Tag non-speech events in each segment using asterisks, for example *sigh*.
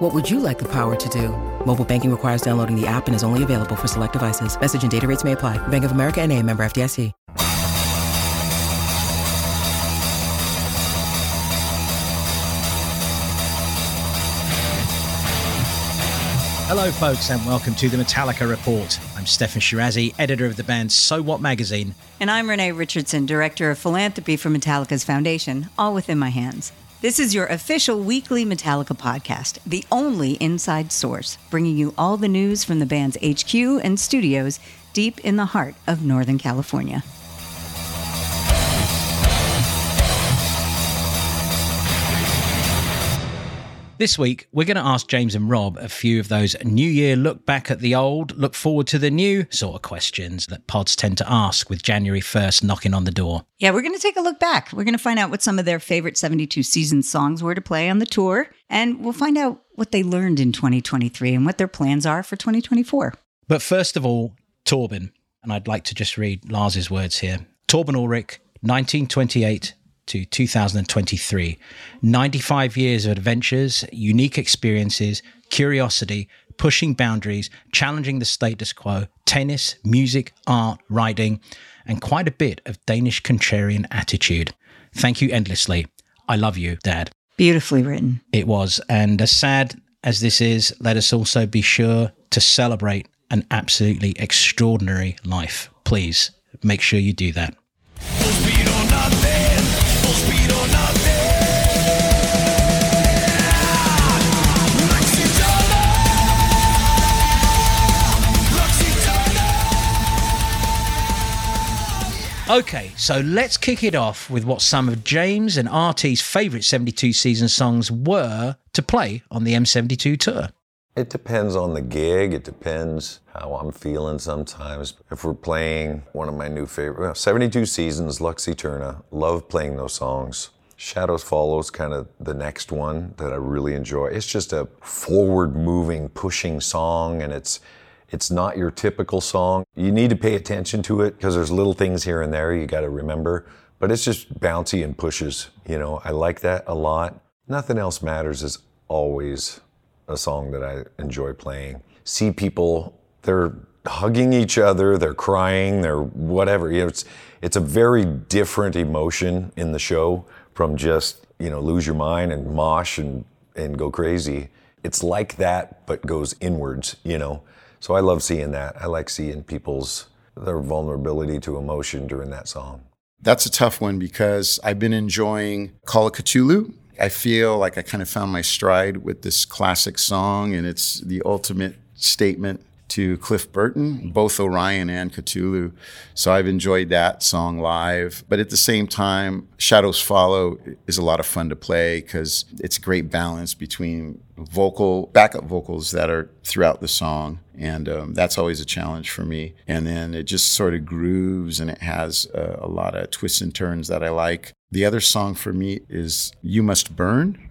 What would you like the power to do? Mobile banking requires downloading the app and is only available for select devices. Message and data rates may apply. Bank of America and a member FDIC. Hello, folks, and welcome to the Metallica Report. I'm Steffan Chirazi, editor of the band So What magazine. And I'm Renee Richardson, director of philanthropy for Metallica's foundation, all within my hands. This is your official weekly Metallica podcast, the only inside source, bringing you all the news from the band's HQ and studios deep in the heart of Northern California. This week, we're going to ask James and Rob a few of those New Year look back at the old, look forward to the new sort of questions that pods tend to ask with January 1st knocking on the door. Yeah, we're going to take a look back. We're going to find out what some of their favorite 72 season songs were to play on the tour, and we'll find out what they learned in 2023 and what their plans are for 2024. But first of all, Torben, and I'd like to just read Lars's words here. Torben Ulrich, 1928 to 2023. 95 years of adventures, unique experiences, curiosity, pushing boundaries, challenging the status quo, tennis, music, art, writing, and quite a bit of Danish contrarian attitude. Thank you endlessly. I love you, Dad. Beautifully written. It was. And as sad as this is, let us also be sure to celebrate an absolutely extraordinary life. Please make sure you do that. Okay, so let's kick it off with what some of James and RT's favourite 72 season songs were to play on the M72 tour. It depends on the gig. It depends how I'm feeling sometimes. If we're playing one of my new favorite, well, 72 Seasons, Lux Eterna, love playing those songs. Shadows Follows, kind of the next one that I really enjoy. It's just a forward moving, pushing song, and it's it's not your typical song. You need to pay attention to it because there's little things here and there you got to remember. But it's just bouncy and pushes. You know, I like that a lot. Nothing else matters is always a song that I enjoy playing. See people, they're hugging each other, they're crying, they're whatever. You know, it's it's a very different emotion in the show from just you know lose your mind and mosh and and go crazy. It's like that, but goes inwards. You know, so I love seeing that. I like seeing people's their vulnerability to emotion during that song. That's a tough one because I've been enjoying Call of Ktulu. I feel like I kind of found my stride with this classic song, and it's the ultimate statement to Cliff Burton, both Orion and Cthulhu. So I've enjoyed that song live. But at the same time, Shadows Follow is a lot of fun to play because it's a great balance between vocal, backup vocals that are throughout the song. And um, that's always a challenge for me. And then it just sort of grooves and it has uh, a lot of twists and turns that I like. The other song for me is You Must Burn.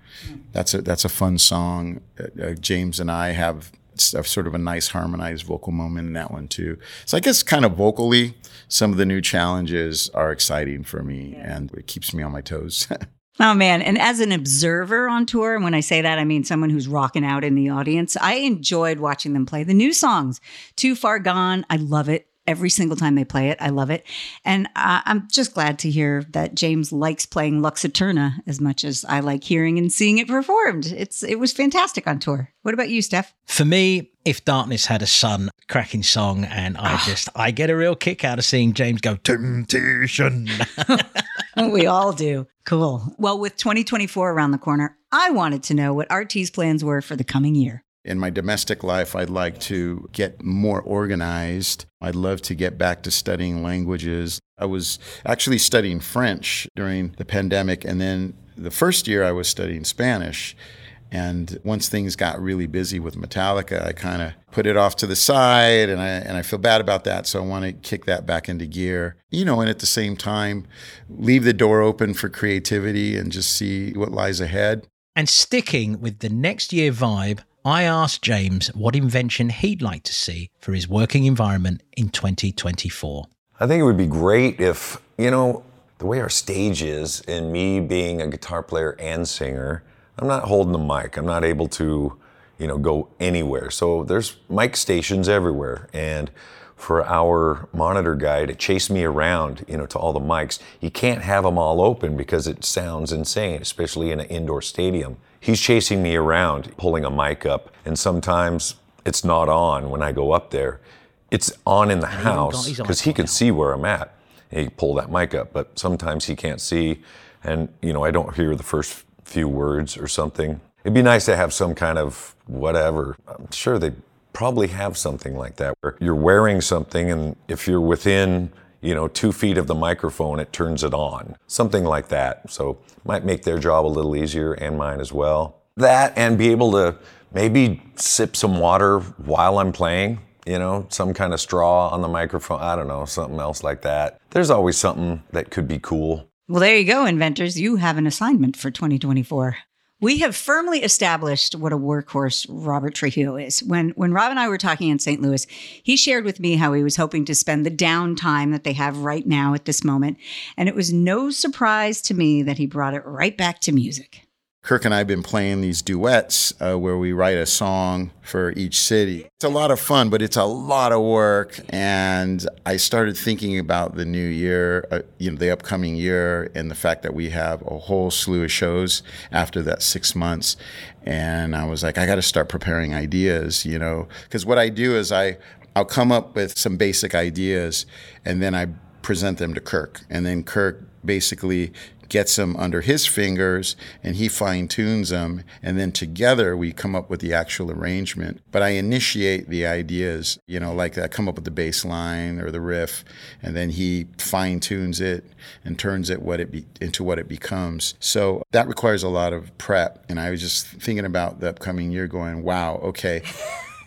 That's a that's a fun song. Uh, uh, James and I have sort of a nice harmonized vocal moment in that one too. So I guess kind of vocally, some of the new challenges are exciting for me, yeah. and it keeps me on my toes. *laughs* Oh man, and as an observer on tour, and when I say that, I mean someone who's rocking out in the audience. I enjoyed watching them play the new songs. Too Far Gone, I love it every single time they play it. I love it. And uh, I'm just glad to hear that James likes playing Lux Eterna as much as I like hearing and seeing it performed. It's It was fantastic on tour. What about you, Steph? For me, If Darkness Had a Son, cracking song. And I ah. just, I get a real kick out of seeing James go, Temptation. *laughs* *laughs* we all do. Cool. Well, with 2024 around the corner, I wanted to know what RT's plans were for the coming year. In my domestic life, I'd like to get more organized. I'd love to get back to studying languages. I was actually studying French during the pandemic, and then the first year I was studying Spanish. And once things got really busy with Metallica, I kind of put it off to the side and I and I feel bad about that. So I want to kick that back into gear. You know, and at the same time, leave the door open for creativity and just see what lies ahead. And sticking with the next year vibe, I asked James what invention he'd like to see for his working environment in 2024. I think it would be great if, you know, the way our stage is, and me being a guitar player and singer, I'm not holding the mic. I'm not able to, you know, go anywhere. So there's mic stations everywhere. And for our monitor guy to chase me around, you know, to all the mics, he can't have them all open because it sounds insane, especially in an indoor stadium. He's chasing me around, pulling a mic up, and sometimes it's not on when I go up there. It's on in the house because he can see where I'm at he pull that mic up. But sometimes he can't see, and you know I don't hear the first few words or something. It'd be nice to have some kind of whatever. I'm sure they probably have something like that where you're wearing something, and if you're within you know two feet of the microphone, it turns it on. Something like that. So might make their job a little easier and mine as well. That and be able to maybe sip some water while I'm playing you know, some kind of straw on the microphone. I don't know, something else like that. There's always something that could be cool. Well, there you go, inventors. You have an assignment for 2024. We have firmly established what a workhorse Robert Trujillo is. When when Rob and I were talking in St. Louis, he shared with me how he was hoping to spend the downtime that they have right now at this moment, and it was no surprise to me that he brought it right back to music. Kirk and I have been playing these duets uh, where we write a song for each city. It's a lot of fun, but it's a lot of work. And I started thinking about the new year, uh, you know, the upcoming year, and the fact that we have a whole slew of shows after that six months. And I was like, I got to start preparing ideas, you know, because what I do is I I'll come up with some basic ideas, and then I present them to Kirk, and then Kirk basically gets them under his fingers and he fine tunes them. And then together we come up with the actual arrangement. But I initiate the ideas, you know, like I come up with the bass line or the riff, and then he fine tunes it and turns it what it be, into what it becomes. So that requires a lot of prep. And I was just thinking about the upcoming year going, wow, okay. *laughs*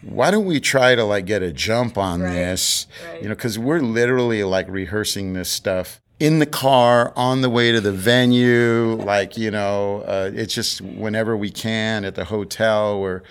why don't we try to like get a jump on right, this right. you know because we're literally like rehearsing this stuff in the car on the way to the venue like you know uh, it's just whenever we can at the hotel we're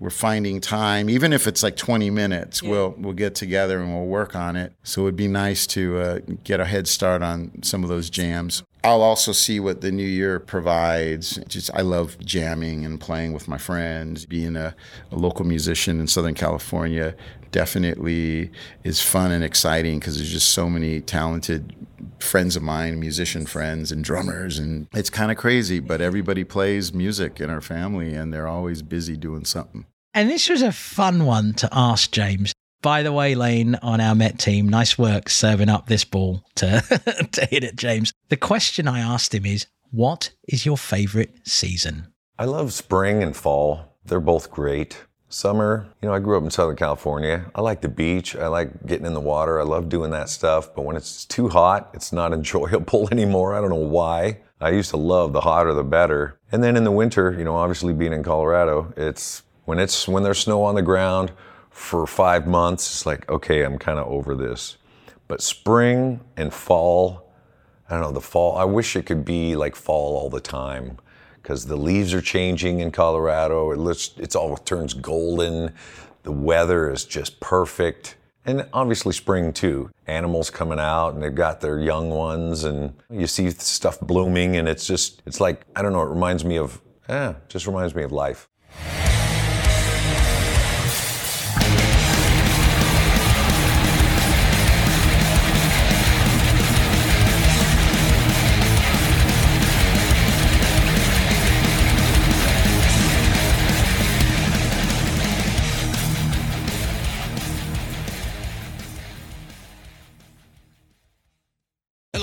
we're finding time even if it's like 20 minutes yeah. we'll we'll get together and we'll work on it so it'd be nice to uh, get a head start on some of those jams I'll also see what the new year provides. Just I love jamming and playing with my friends. Being a, a local musician in Southern California definitely is fun and exciting because there's just so many talented friends of mine, musician friends and drummers, and it's kind of crazy. But everybody plays music in our family, and they're always busy doing something. And this was a fun one to ask James. By the way, Lane on our Met team, nice work serving up this ball to, *laughs* to hit it, James. The question I asked him is, what is your favorite season? I love spring and fall. They're both great. Summer, you know, I grew up in Southern California. I like the beach. I like getting in the water. I love doing that stuff. But when it's too hot, it's not *laughs* enjoyable anymore. I don't know why. I used to love the hotter the better. And then in the winter, you know, obviously being in Colorado, it's when it's when there's snow on the ground for five months, it's like, okay, I'm kind of over this. But spring and fall, I don't know, the fall, I wish it could be like fall all the time because the leaves are changing in Colorado. It looks, it's all turns golden. The weather is just perfect. And obviously spring too. Animals coming out and they've got their young ones and you see stuff blooming and it's just, it's like, I don't know, it reminds me of, eh, just reminds me of life.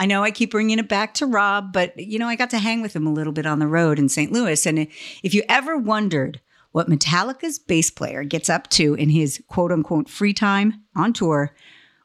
I know I keep bringing it back to Rob, but you know, I got to hang with him a little bit on the road in St. Louis. And if you ever wondered what Metallica's bass player gets up to in his quote unquote free time on tour,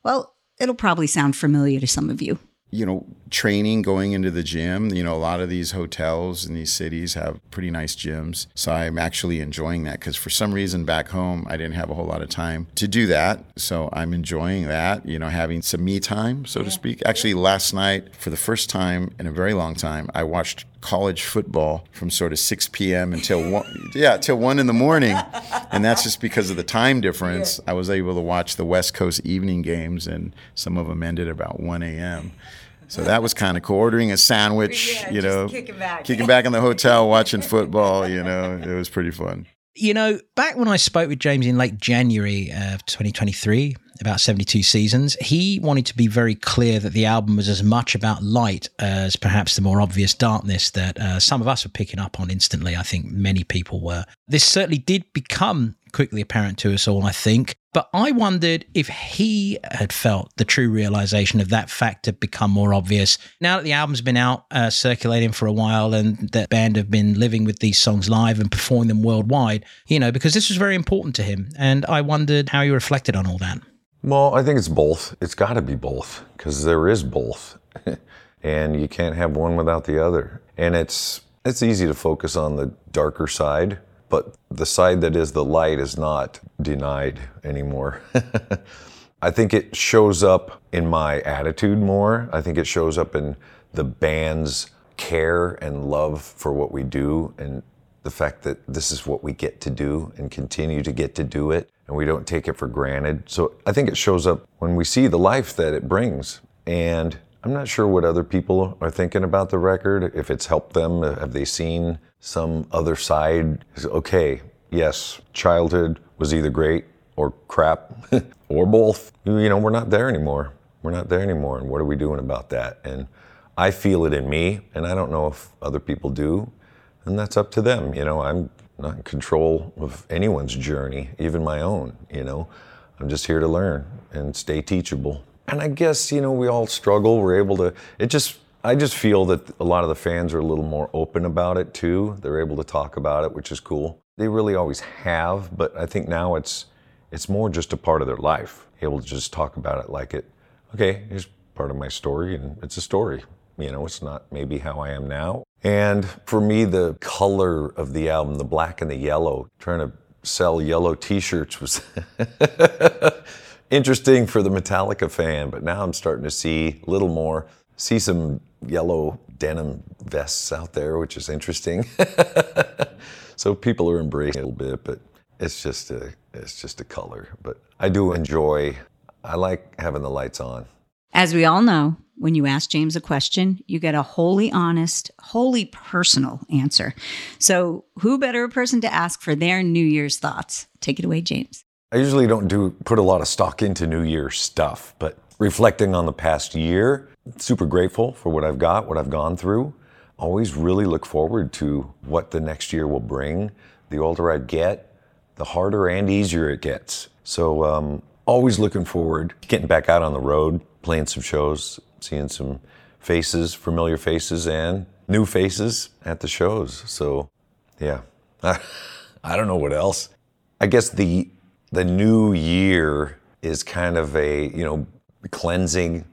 well, it'll probably sound familiar to some of you you know, training going into the gym. You know, a lot of these hotels in these cities have pretty nice gyms. So I'm actually enjoying that because for some reason back home, I didn't have a whole lot of time to do that. So I'm enjoying that, you know, having some me time, so to speak. Actually, last night, for the first time in a very long time, I watched college football from sort of 6 p.m. until one, *laughs* yeah, till one in the morning, and that's just because of the time difference. I was able to watch the West Coast evening games, and some of them ended about 1 a.m. So that was kind of cool. Ordering a sandwich, Yeah, you know, kicking back. kicking back in the hotel, watching football. You know, it was pretty fun. You know, back when I spoke with James in late January of 2023, about 72 seasons, he wanted to be very clear that the album was as much about light as perhaps the more obvious darkness that uh, some of us were picking up on instantly. I think many people were. This certainly did become quickly apparent to us all, I think. But I wondered if he had felt the true realization of that fact had become more obvious now that the album's been out, uh, circulating for a while, and the band have been living with these songs live and performing them worldwide, you know, because this was very important to him. And I wondered how he reflected on all that. Well, I think it's both. It's got to be both because there is both, *laughs* and you can't have one without the other. And it's it's easy to focus on the darker side, but the side that is the light is not denied anymore. *laughs* I think it shows up in my attitude more. I think it shows up in the band's care and love for what we do and the fact that this is what we get to do and continue to get to do it and we don't take it for granted. So I think it shows up when we see the life that it brings. And I'm not sure what other people are thinking about the record, if it's helped them, have they seen some other side? Okay, yes, childhood was either great or crap *laughs* or both. You know, we're not there anymore. We're not there anymore. And what are we doing about that? And I feel it in me, and I don't know if other people do and that's up to them. You know, I'm not in control of anyone's journey, even my own. You know, I'm just here to learn and stay teachable. And I guess you know we all struggle. We're able to. It just. I just feel that a lot of the fans are a little more open about it too. They're able to talk about it, which is cool. They really always have, but I think now it's it's more just a part of their life. Able to just talk about it like it. Okay, here's part of my story, and it's a story. You know, it's not maybe how I am now. And for me, the color of the album, the black and the yellow, trying to sell yellow t shirts was *laughs* interesting for the Metallica fan. But now I'm starting to see a little more, see some yellow denim vests out there, which is interesting. *laughs* so people are embracing it a little bit, but it's just a it's just a color. But I do enjoy. I like having the lights on. As we all know, when you ask James a question, you get a wholly honest, wholly personal answer. So, who better a person to ask for their New Year's thoughts? Take it away, James. I usually don't do put a lot of stock into New Year stuff, but reflecting on the past year, super grateful for what I've got, what I've gone through. Always really look forward to what the next year will bring. The older I get, the harder and easier it gets. So, um, always looking forward, getting back out on the road, playing some shows, seeing some faces, familiar faces, and new faces at the shows. So, yeah, *laughs* I don't know what else. I guess the the new year is kind of a you know cleansing,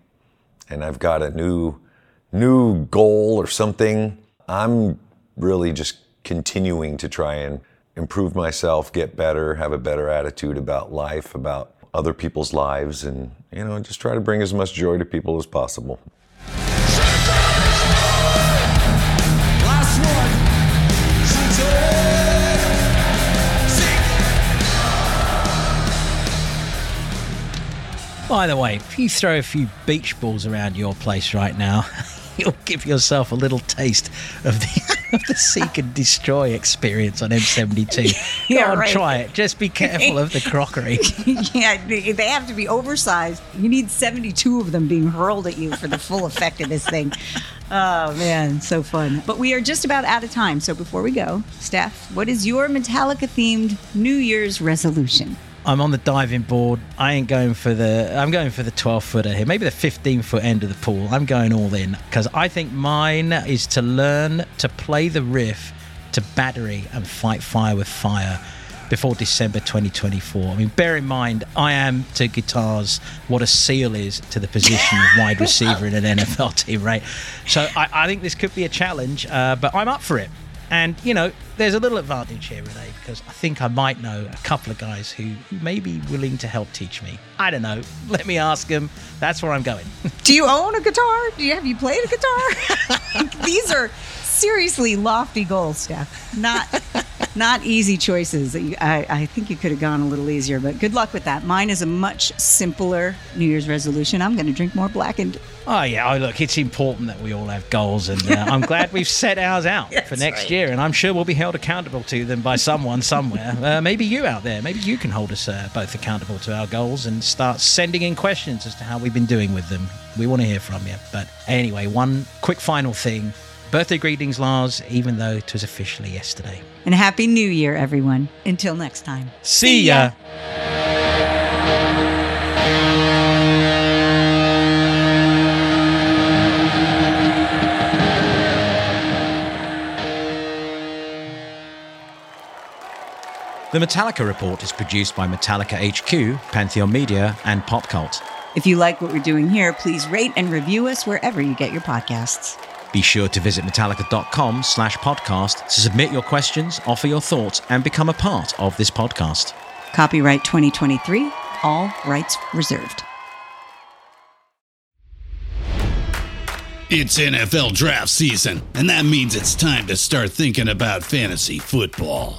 and I've got a new new goal or something. I'm really just continuing to try and improve myself, get better, have a better attitude about life, about other people's lives, and you know, just try to bring as much joy to people as possible. By the way, if you throw a few beach balls around your place right now, *laughs* you'll give yourself a little taste of the, *laughs* of the seek and destroy experience on M72. *laughs* Yeah, Go on, right. try it. Just be careful of the crockery. yeah, they they have to be oversized. You need 72 of them being hurled at you for the full effect of this thing. Oh, man, so fun. But we are just about out of time. So before we go, Steph, what is your Metallica themed New Year's resolution? I'm on the diving board. I ain't going for the. I'm going for the 12 footer here, maybe the 15 foot end of the pool. I'm going all in because I think mine is to learn to play the riff to battery and fight fire with fire before December 2024. I mean, bear in mind, I am to guitars what a seal is to the position of wide receiver in an NFL team, right? So I, I think this could be a challenge, uh, but I'm up for it. And, you know, there's a little advantage here, Renee, because I think I might know a couple of guys who, may be willing to help teach me. I don't know. *laughs* Let me ask them. That's where I'm going. *laughs* Do you own a guitar? Do you have you played a guitar? *laughs* These are seriously lofty goals, Steph. Not not easy choices. I, I think you could have gone a little easier, but good luck with that. Mine is a much simpler New Year's resolution. I'm going to drink more blackened. oh, yeah. Oh, look, it's important that we all have goals. And uh, I'm glad we've set ours out *laughs* for next right. year. And I'm sure we'll be held accountable to them by someone somewhere. *laughs* Uh, maybe you out there. Maybe you can hold us uh, both accountable to our goals and start sending in questions as to how we've been doing with them. We want to hear from you. But anyway, one quick final thing. Birthday greetings, Lars, even though it was officially yesterday. And Happy New Year, everyone. Until next time. See ya. The Metallica Report is produced by Metallica HQ, Pantheon Media, and Pop Cult. If you like what we're doing here, please rate and review us wherever you get your podcasts. Be sure to visit metallica.com slash podcast to submit your questions, offer your thoughts, and become a part of this podcast. Copyright 2023, all rights reserved. It's NFL draft season, and that means it's time to start thinking about fantasy football.